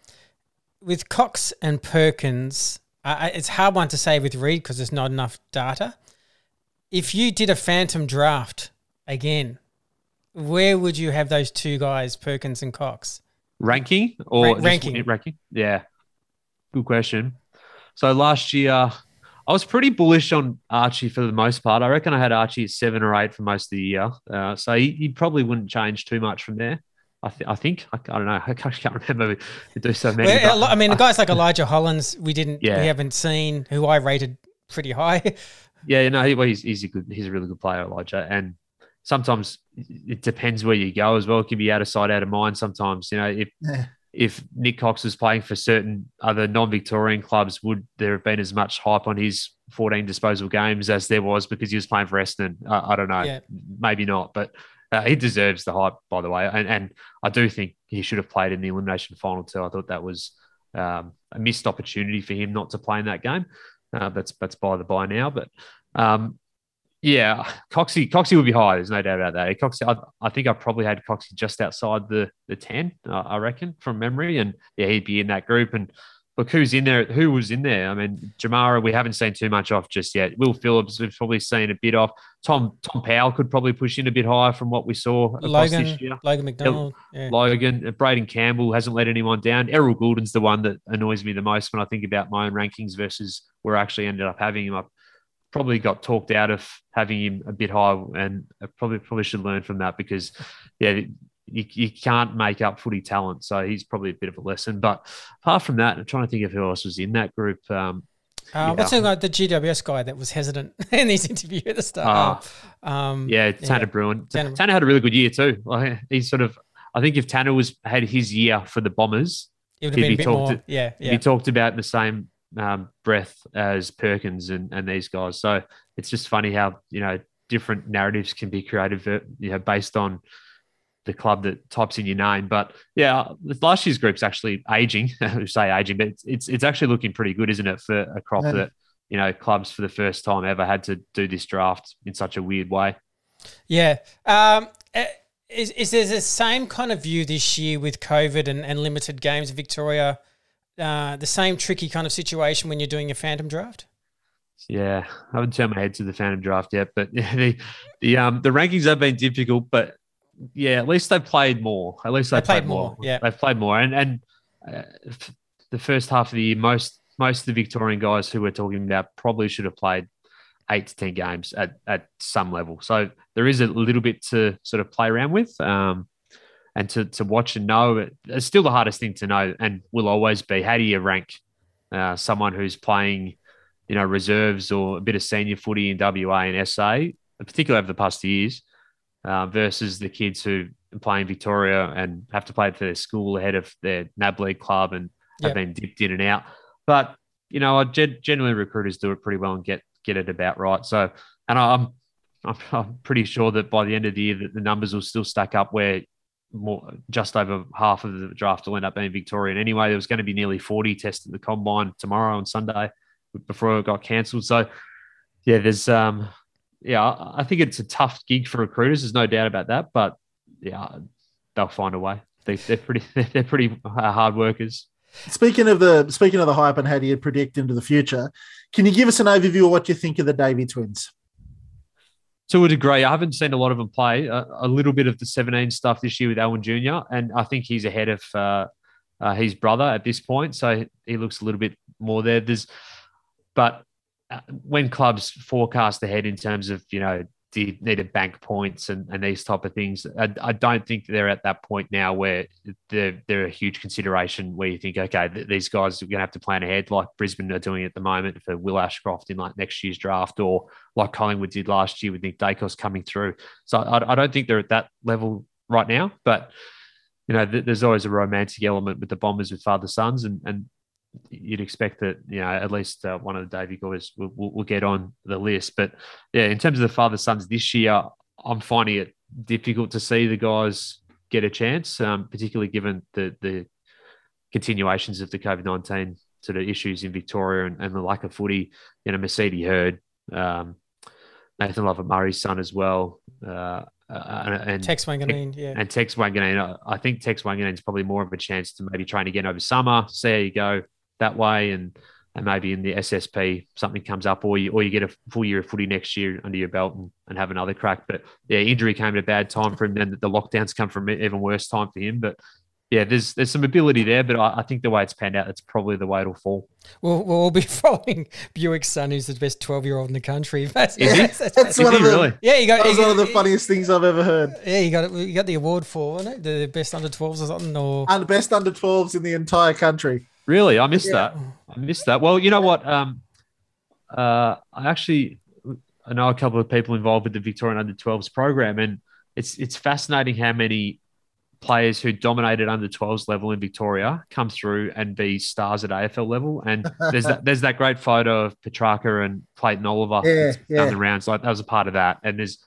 With Cox and Perkins, uh, it's a hard one to say with Reid because there's not enough data. If you did a phantom draft again, where would you have those two guys, Perkins and Cox? Ranking or Rank- ranking. Ranking. Yeah. Good question. So last year, I was pretty bullish on Archie for the most part. I reckon I had Archie at seven or eight for most of the year. Uh, so he, he probably wouldn't change too much from there. I, th- I think. I, I don't know. I can't, can't remember. We do so many. Well, I mean, guys like Elijah Hollands, we didn't, Yeah. we haven't seen, who I rated pretty high. Yeah, you know, he, well, he's, he's a good, he's a really good player, Elijah. And sometimes it depends where you go as well. It can be out of sight, out of mind. Sometimes, you know, if Yeah. if Nik Cox was playing for certain other non-Victorian clubs, would there have been as much hype on his 14 disposal games as there was because he was playing for Essendon? I, I don't know, Yeah. maybe not, but uh, he deserves the hype, by the way. And, and I do think he should have played in the elimination final too. I thought that was um, a missed opportunity for him not to play in that game. Uh, that's that's by the by now, but um, yeah, Coxie Coxie would be high. There's no doubt about that. Coxie, I, I think I probably had Coxie just outside the the ten. Uh, I reckon from memory, and yeah, he'd be in that group. And look, who's in there? Who was in there? I mean, Jamarra, we haven't seen too much off just yet. Will Phillips, we've probably seen a bit off. Tom Tom Powell could probably push in a bit higher from what we saw Logan, this year. Logan McDonald. Yeah. Logan, uh, Braeden Campbell hasn't let anyone down. Errol Gulden's the one that annoys me the most when I think about my own rankings versus where I actually ended up having him. I probably got talked out of having him a bit high, and I probably probably should learn from that because, yeah, you, you can't make up footy talent. So he's probably a bit of a lesson. But apart from that, I'm trying to think of who else was in that group. Um, Uh, What's the, like the GWS guy that was hesitant in his interview at the start? um, yeah, Tanner Yeah. Bruhn. Tanner- Tanner had a really good year too. Like he's sort of. I think if Tanner was had his year for the Bombers, he'd have been a be talked more. yeah, yeah. yeah. be talked about in the same um, breath as Perkins and, and these guys. So it's just funny how you know different narratives can be created, for, you know, based on the club that types in your name. But yeah, last year's group's actually aging. we say aging, but it's, it's it's actually looking pretty good, isn't it, for a crop Yeah. that you know clubs for the first time ever had to do this draft in such a weird way. Yeah. Um, uh, is, is there the same kind of view this year with COVID and, and limited games Victoria? Uh, the same tricky kind of situation when you're doing a phantom draft? Yeah, I haven't turned my head to the phantom draft yet, but the the um the rankings have been difficult, but yeah, at least they played more. At least they, played played, more, more. yeah. they've played more, and and uh, the first half of the year, most most of the Victorian guys who we're talking about probably should have played eight to ten games at at some level. So there is a little bit to sort of play around with, um, and to to watch and know. It's still the hardest thing to know, and will always be. How do you rank uh, someone who's playing? You know, reserves or a bit of senior footy in WA and SA, particularly over the past years, uh, versus the kids who play in Victoria and have to play for their school ahead of their NAB League club and have Yep. been dipped in and out. But you know, gen- generally recruiters do it pretty well and get get it about right. So, and I'm I'm, I'm pretty sure that by the end of the year that the numbers will still stack up where more just over half of the draft will end up being Victorian anyway. There was going to be nearly 40 tested the combine tomorrow on Sunday before it got cancelled. So yeah, there's um yeah, I think it's a tough gig for recruiters. There's no doubt about that. But yeah, they'll find a way. They, they're pretty they're pretty hard workers. Speaking of the speaking of the hype and how do you predict into the future, can you give us an overview of what you think of the Davey twins? To a degree, I haven't seen a lot of them play. A, a little bit of the 17 stuff this year with Alwyn Jr. And I think he's ahead of uh, uh, his brother at this point. So he looks a little bit more there. There's, but uh, when clubs forecast ahead in terms of, you know, do you need to bank points and, and these type of things, I, I don't think they're at that point now where they're, they're a huge consideration where you think, okay, th- these guys are going to have to plan ahead like Brisbane are doing at the moment for Will Ashcroft in like next year's draft or like Collingwood did last year with Nick Daicos coming through. So I, I don't think they're at that level right now, but you know, th- there's always a romantic element with the Bombers with father sons, and and you'd expect that you know at least uh, one of the Davey guys will, will, will get on the list. But yeah, in terms of the father sons this year, I'm finding it difficult to see the guys get a chance, um, particularly given the the continuations of the COVID nineteen sort of issues in Victoria and, and the lack of footy. You know, Mercedes Hurd, um, Nathan Lovett Murray's son as well, uh, uh, and, and Tex Wanganeen, yeah. and Tex Wanganeen. I think Tex Wanganeen is probably more of a chance to maybe train again over summer, see how you go that way, and and maybe in the SSP something comes up, or you or you get a full year of footy next year under your belt and, and have another crack. But yeah, injury came at a bad time for him. Then the lockdowns come from an even worse time for him. But yeah, there's there's some ability there, but I, I think the way it's panned out, that's probably the way it'll fall. We'll, we'll all be following Buick's son, who's the best 12 year old in the country. That's, Is he? that's- that's- That's Is one he of the really? yeah, you got, that was you, one of the got- funniest things I've ever heard. Yeah, you got it. You got the award for wasn't it? the best under 12s or something. Or And best under 12s in the entire country. Really, I missed Yeah. that. I missed that. Well, you know what? Um, uh, I actually I know a couple of people involved with the Victorian Under 12s program, and it's it's fascinating how many players who dominated under 12s level in Victoria come through and be stars at AFL level. And there's that there's that great photo of Petracca and Clayton Oliver Yeah, yeah. done the rounds. Like that was a part of that. And there's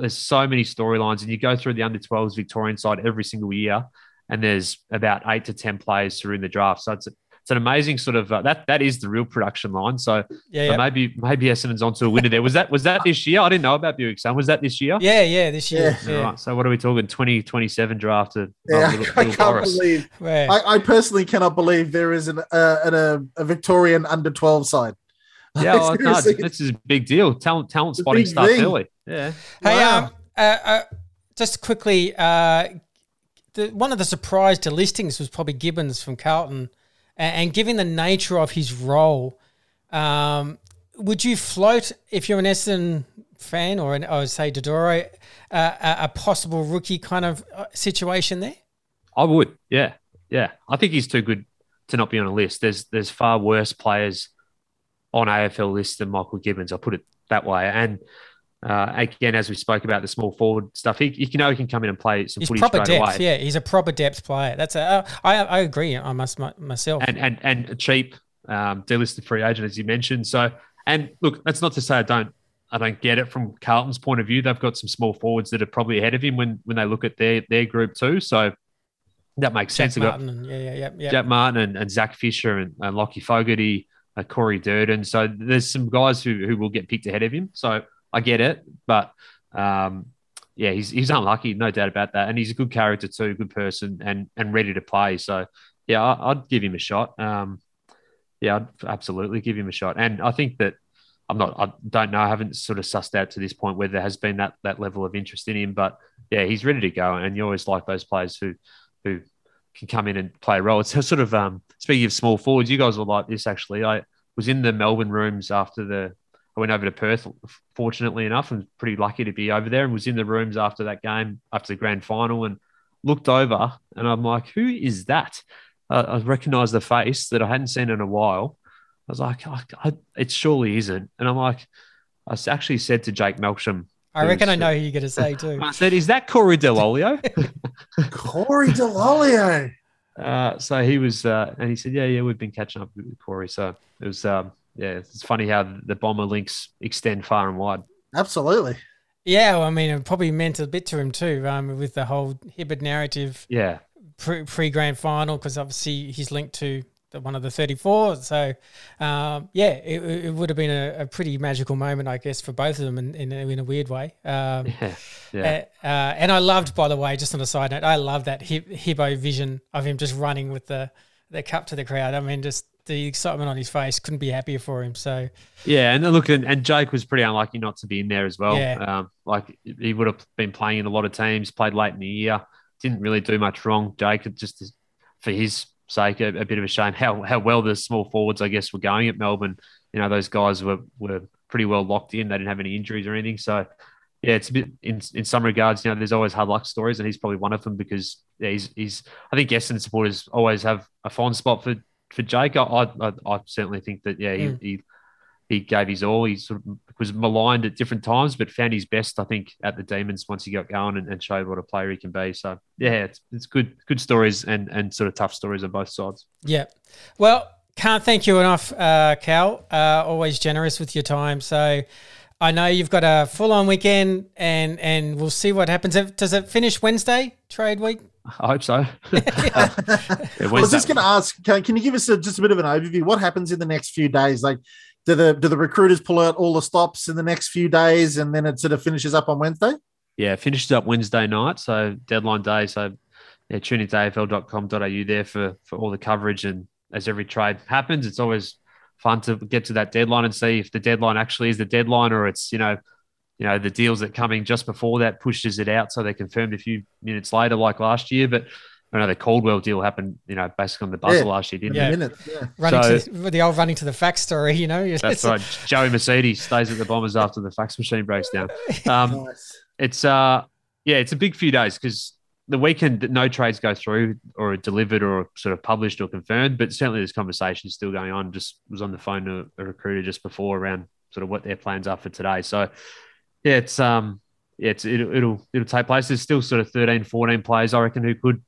there's so many storylines, and you go through the under 12s Victorian side every single year, and there's about eight to ten players through in the draft. So it's it's an amazing sort of uh, that that is the real production line. So, yeah, so yeah. maybe maybe Essendon's onto a winner there. Was that was that this year? I didn't know about Buick Sun. Was that this year? yeah, yeah, this year. Yeah. Yeah. All right. So what are we talking? 2027 draft of Yeah, of little, I little can't Boris. believe. I, I personally cannot believe there is an, uh, an a, a Victorian under 12 side. Yeah, well, no, this is a big deal. Talent talent It's spotting stuff starts thing. early. Yeah. Hey, Wow. um, uh, uh, just quickly, uh, the, one of the surprise to listings was probably Gibbons from Carlton, and, given the nature of his role, um, would you float if you're an Essendon fan or an, I would say Dodoro, uh, a, a possible rookie kind of uh, situation there? I would. Yeah. Yeah. I think he's too good to not be on a list. There's there's far worse players on AFL lists than Michael Gibbons. I'll put it that way. And uh, again, as we spoke about the small forward stuff, he, you know he can come in and play some He's footy proper straight depth. away. Yeah, he's a proper depth player. That's a. Uh, I I agree. I must my, myself. and and and a cheap um, delisted free agent, as you mentioned. So, and look, that's not to say I don't I don't get it from Carlton's point of view. They've got some small forwards that are probably ahead of him when when they look at their their group too. So that makes Jack sense. Martin. And, yeah, yeah, yeah, yeah. Jack Martin and, and Zach Fisher and, and Lachie Fogarty, uh, Corey Durdin. So there's some guys who who will get picked ahead of him. So I get it, but um, yeah, he's he's unlucky, no doubt about that. And he's a good character too, good person, and and ready to play. So yeah, I, would give him a shot. Um, yeah, I'd absolutely give him a shot. And I think that I'm not, I don't know, I haven't sort of sussed out to this point where there has been that that level of interest in him. But yeah, he's ready to go. And you always like those players who who can come in and play a role. It's sort of um, speaking of small forwards, you guys will like this actually. I was in the Melbourne rooms after the I went over to Perth, fortunately enough, and pretty lucky to be over there, and was in the rooms after that game, after the grand final, and looked over, and I'm like, "Who is that?" Uh, I recognised the face that I hadn't seen in a while. I was like, I, I, "It surely isn't," and I'm like, I actually said to Jake Melksham. I reckon I know who you're going to say too. I said, "Is that Corey Dell'Olio?" Corey Dell'Olio. Uh, so he was, uh, and he said, "Yeah, yeah, we've been catching up with Corey." So it was, um, yeah, it's funny how the bomber links extend far and wide. Absolutely. Yeah, well, I mean, it probably meant a bit to him too, um, with the whole Hibberd narrative. Yeah. Pre grand final, because obviously he's linked to the, one of the 34. So, um, yeah, it, it, would have been a, a, pretty magical moment, I guess, for both of them in, in, in a weird way. Um, yeah. yeah. Uh, uh, and I loved, by the way, just on a side note, I love that Hibbo vision of him just running with the, the cup to the crowd. I mean, just the excitement on his face. Couldn't be happier for him. So yeah, and look, and, and Jake was pretty unlucky not to be in there as well. Yeah. Um, like he would have been playing in a lot of teams, played late in the year, didn't really do much wrong. Jake just for his sake, a, a, bit of a shame how how well the small forwards, I guess, were going at Melbourne. You know, those guys were were pretty well locked in. They didn't have any injuries or anything. So yeah, it's a bit in in some regards, you know, there's always hard luck stories, and he's probably one of them because yeah, he's he's I think Essendon supporters always have a fond spot for for Jake, I, I, I certainly think that yeah, he, mm. he, he gave his all. He sort of was maligned at different times, but found his best, I think, at the Demons once he got going and, and showed what a player he can be. So yeah, it's, it's good good stories and and sort of tough stories on both sides. Yeah, well, can't thank you enough, uh, Cal. Uh, always generous with your time. So. I know you've got a full on weekend and and we'll see what happens. Does it finish Wednesday, trade week? I hope so. Uh, yeah, I was just going to ask, can, can, you give us a, just a bit of an overview? What happens in the next few days? Like, do the do the recruiters pull out all the stops in the next few days, and then it sort of finishes up on Wednesday? Yeah, finishes up Wednesday night, so deadline day. So yeah, tune into afl.com.au there for for all the coverage. And as every trade happens, it's always fun to get to that deadline and see if the deadline actually is the deadline or it's you know you know, the deals that coming just before that pushes it out. So they confirmed a few minutes later, like last year. But I know the Caldwell deal happened, you know, basically on the buzzer yeah. last year, didn't yeah. it? Minutes, yeah. Running so, to, the old running to the fax story, you know. That's right. Joey Mercedes stays at the Bombers after the fax machine breaks down. Um, nice. It's uh, yeah, it's a big few days because the weekend no trades go through or delivered or sort of published or confirmed, but certainly there's conversation is still going on. Just was on the phone to a recruiter just before around sort of what their plans are for today. So yeah, it's um, yeah, it's it'll, it'll it'll take place. There's still sort of 13, 14 players I reckon who could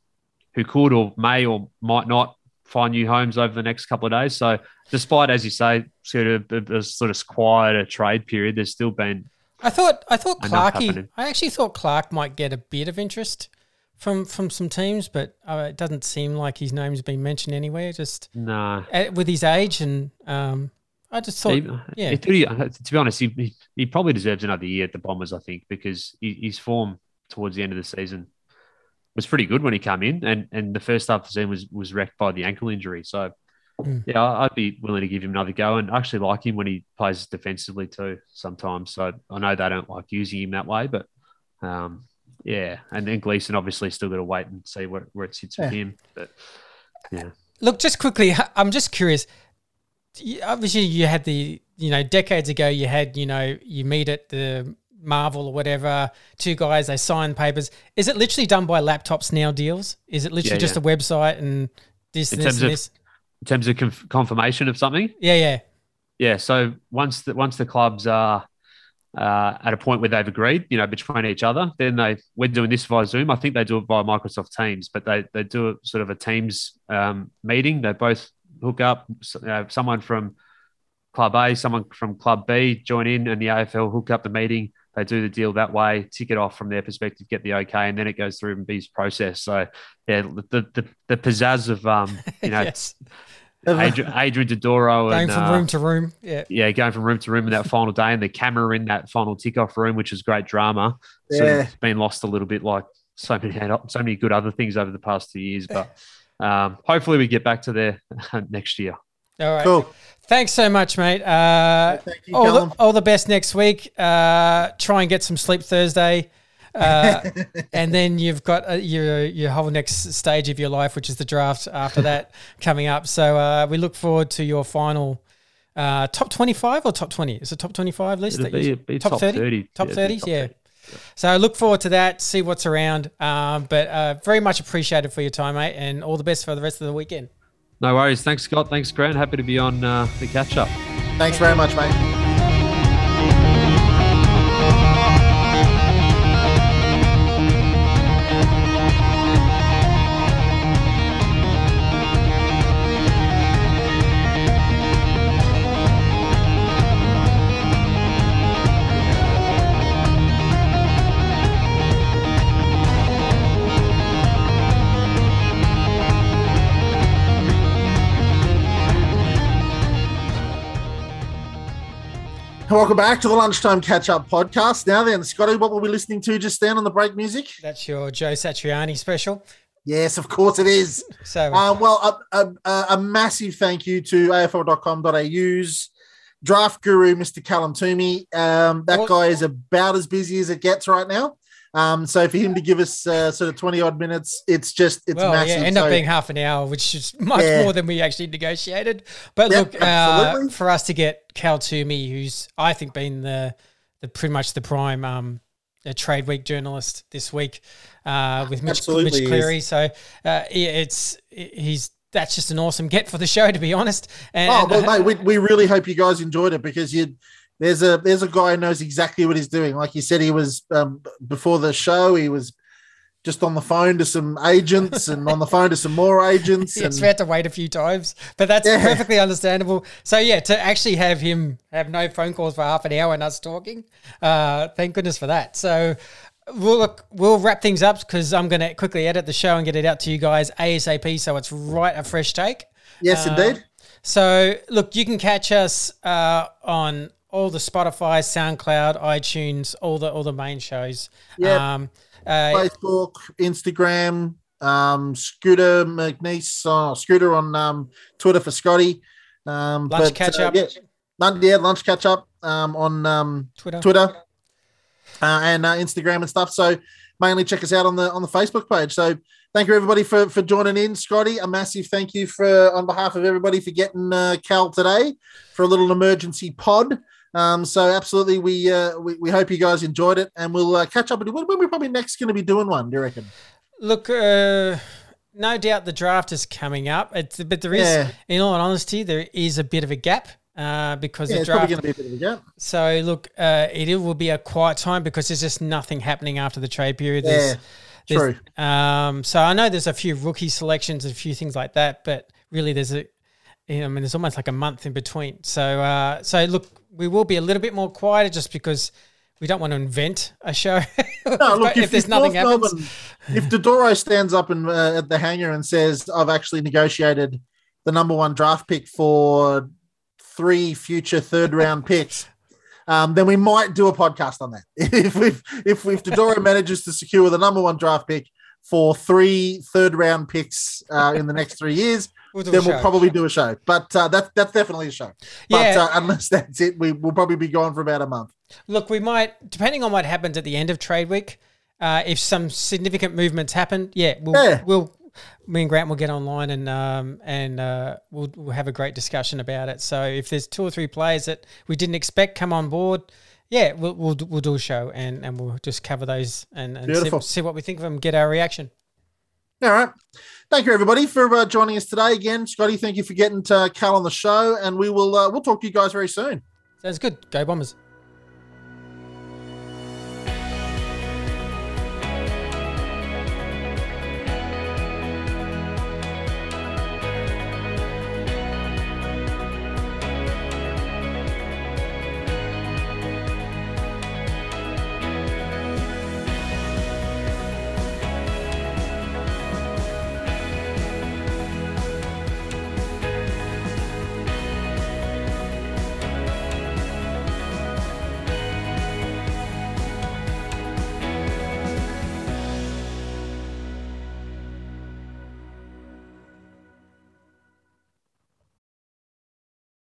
who could or may or might not find new homes over the next couple of days. So despite, as you say, sort of a, a sort of quieter trade period, there's still been. I thought I thought Clarkey. I actually thought Clark might get a bit of interest from from some teams, but uh, it doesn't seem like his name's been mentioned anywhere. Just no, nah. with his age and um, I just thought, he, yeah. He, to be honest, he, he probably deserves another year at the Bombers, I think, because his form towards the end of the season was pretty good when he came in, and and the first half of the season was was wrecked by the ankle injury. So, mm. yeah, I'd be willing to give him another go, and I actually like him when he plays defensively too. Sometimes, so I know they don't like using him that way, but um, yeah, and then Gleeson obviously still got to wait and see where, where it sits yeah. with him, but yeah. Look, just quickly, I'm just curious obviously you had the you know decades ago you had you know you meet at the Marvel or whatever, two guys, they sign papers. Is it literally done by laptops now? Deals? Is it literally yeah, just yeah. a website and this, in this, and of, this? In terms of conf- confirmation of something? Yeah, yeah, yeah. So once the once the clubs are uh, at a point where they've agreed, you know, between each other, then they we're doing this via Zoom. I think they do it via Microsoft Teams, but they they do it sort of a Teams um, meeting. They both hook up. Uh, someone from Club A, someone from Club B join in, and the AFL hook up the meeting. They do the deal that way, tick it off from their perspective, get the okay, and then it goes through and be processed. So, yeah, the the the pizzazz of um, you know, yes. Adrian, Adrian Dodoro Going and from uh, room to room. Yeah. yeah, going from room to room in that final day, and the camera in that final tick-off room, which is great drama. So Yeah. it's been lost a little bit, like so many so many good other things over the past two years. But um, hopefully, we get back to there next year. All right. Cool. Thanks so much, mate. Uh, Thank you, all, the, all the best next week. Uh, try and get some sleep Thursday. Uh, and then you've got uh, your your whole next stage of your life, which is the draft after that coming up. So uh, we look forward to your final uh, top twenty five or top twenty. Is it top twenty five list? It'll that you- be, be top top, 30? 30? Top Yeah, it'll 30s, top yeah. 30. So I look forward to that. See what's around. Um, but uh, very much appreciated for your time, mate, and all the best for the rest of the weekend. No worries. Thanks, Scott. Thanks, Grant. Happy to be on uh, the catch up. Thanks very much, mate. Welcome back to the Lunchtime Catch Up podcast. Now then, Scotty, what were we listening to just then on the break music? That's your Joe Satriani special. Yes, of course it is. So Uh, well, a, a, a- massive thank you to AFL.com.au's draft guru, Mr. Callum Twomey. Um, that Well- guy is about as busy as it gets right now. Um, so for him to give us uh, sort of 20 odd minutes, it's just, it's well, massive. yeah, end So- up being half an hour, which is much Yeah. more than we actually negotiated. But Yep, look, uh, for us to get Cal Twomey, who's I think been the the pretty much the prime um, trade week journalist this week uh, with Mitch, Mitch is. Cleary. So uh, yeah, it's he's that's just an awesome get for the show, to be honest. And, Oh well, mate, we, we really hope you guys enjoyed it because you there's a there's a guy who knows exactly what he's doing. Like you said, he was um, before the show, he was just on the phone to some agents and on the phone to some more agents. Yes, and we had to wait a few times, but that's Yeah. perfectly understandable. So yeah, to actually have him have no phone calls for half an hour and us talking, uh, thank goodness for that. So we'll look, we'll wrap things up because I'm going to quickly edit the show and get it out to you guys asap, so it's right a fresh take. yes, Uh, indeed. So look, you can catch us uh, on all the Spotify, SoundCloud, iTunes, all the all the main shows. Yeah. Um, uh, Facebook, Instagram, um, Scooter McNeese, uh, Scooter on um, Twitter for Scotty. Um, Lunch but, catch uh, up. yeah, lunch, yeah, lunch catch up um, on um, Twitter. Twitter uh, and uh, Instagram and stuff. So mainly check us out on the on the Facebook page. So thank you everybody for for joining in, Scotty. A massive thank you for on behalf of everybody for getting uh, Cal today for a little emergency pod. Um, so absolutely, we, uh, we we hope you guys enjoyed it, and we'll uh, catch up. When when we're probably next going to be doing one, do you reckon? Look, uh, no doubt the draft is coming up. It's, but there is, Yeah. in all honesty, there is a bit of a gap uh, because Yeah, the it's draft. to be a bit of a gap. So look, uh, it will be a quiet time because there's just nothing happening after the trade period. There's, Yeah, true. there's- Um, so I know there's a few rookie selections and a few things like that, but really there's a, you know, I mean, there's almost like a month in between. So, uh, so look, we will be a little bit more quieter just because we don't want to invent a show. No, look, if, if, there's if nothing North happens. Melbourne, if Dodoro stands up and uh, at the hangar and says, "I've actually negotiated the number one draft pick for three future third round picks," um, then we might do a podcast on that. if if if, if Dodoro manages to secure the number one draft pick for three third round picks uh, in the next three years, We'll then we'll probably do a show. But uh, that's that's definitely a show. But Yeah. uh, unless that's it, we will probably be gone for about a month. Look, we might, depending on what happens at the end of trade week, uh, if some significant movements happen, yeah, we'll, Yeah. we'll me and Grant will get online and um, and uh, we'll, we'll have a great discussion about it. So if there's two or three players that we didn't expect come on board, yeah, we'll we'll, do- we'll do a show and, and we'll just cover those and, and see, see what we think of them, get our reaction. All right. Thank you, everybody, for uh, joining us today. Again, Scotty, thank you for getting to Cal on the show, and we will uh, we'll talk to you guys very soon. Sounds good. Go Bombers.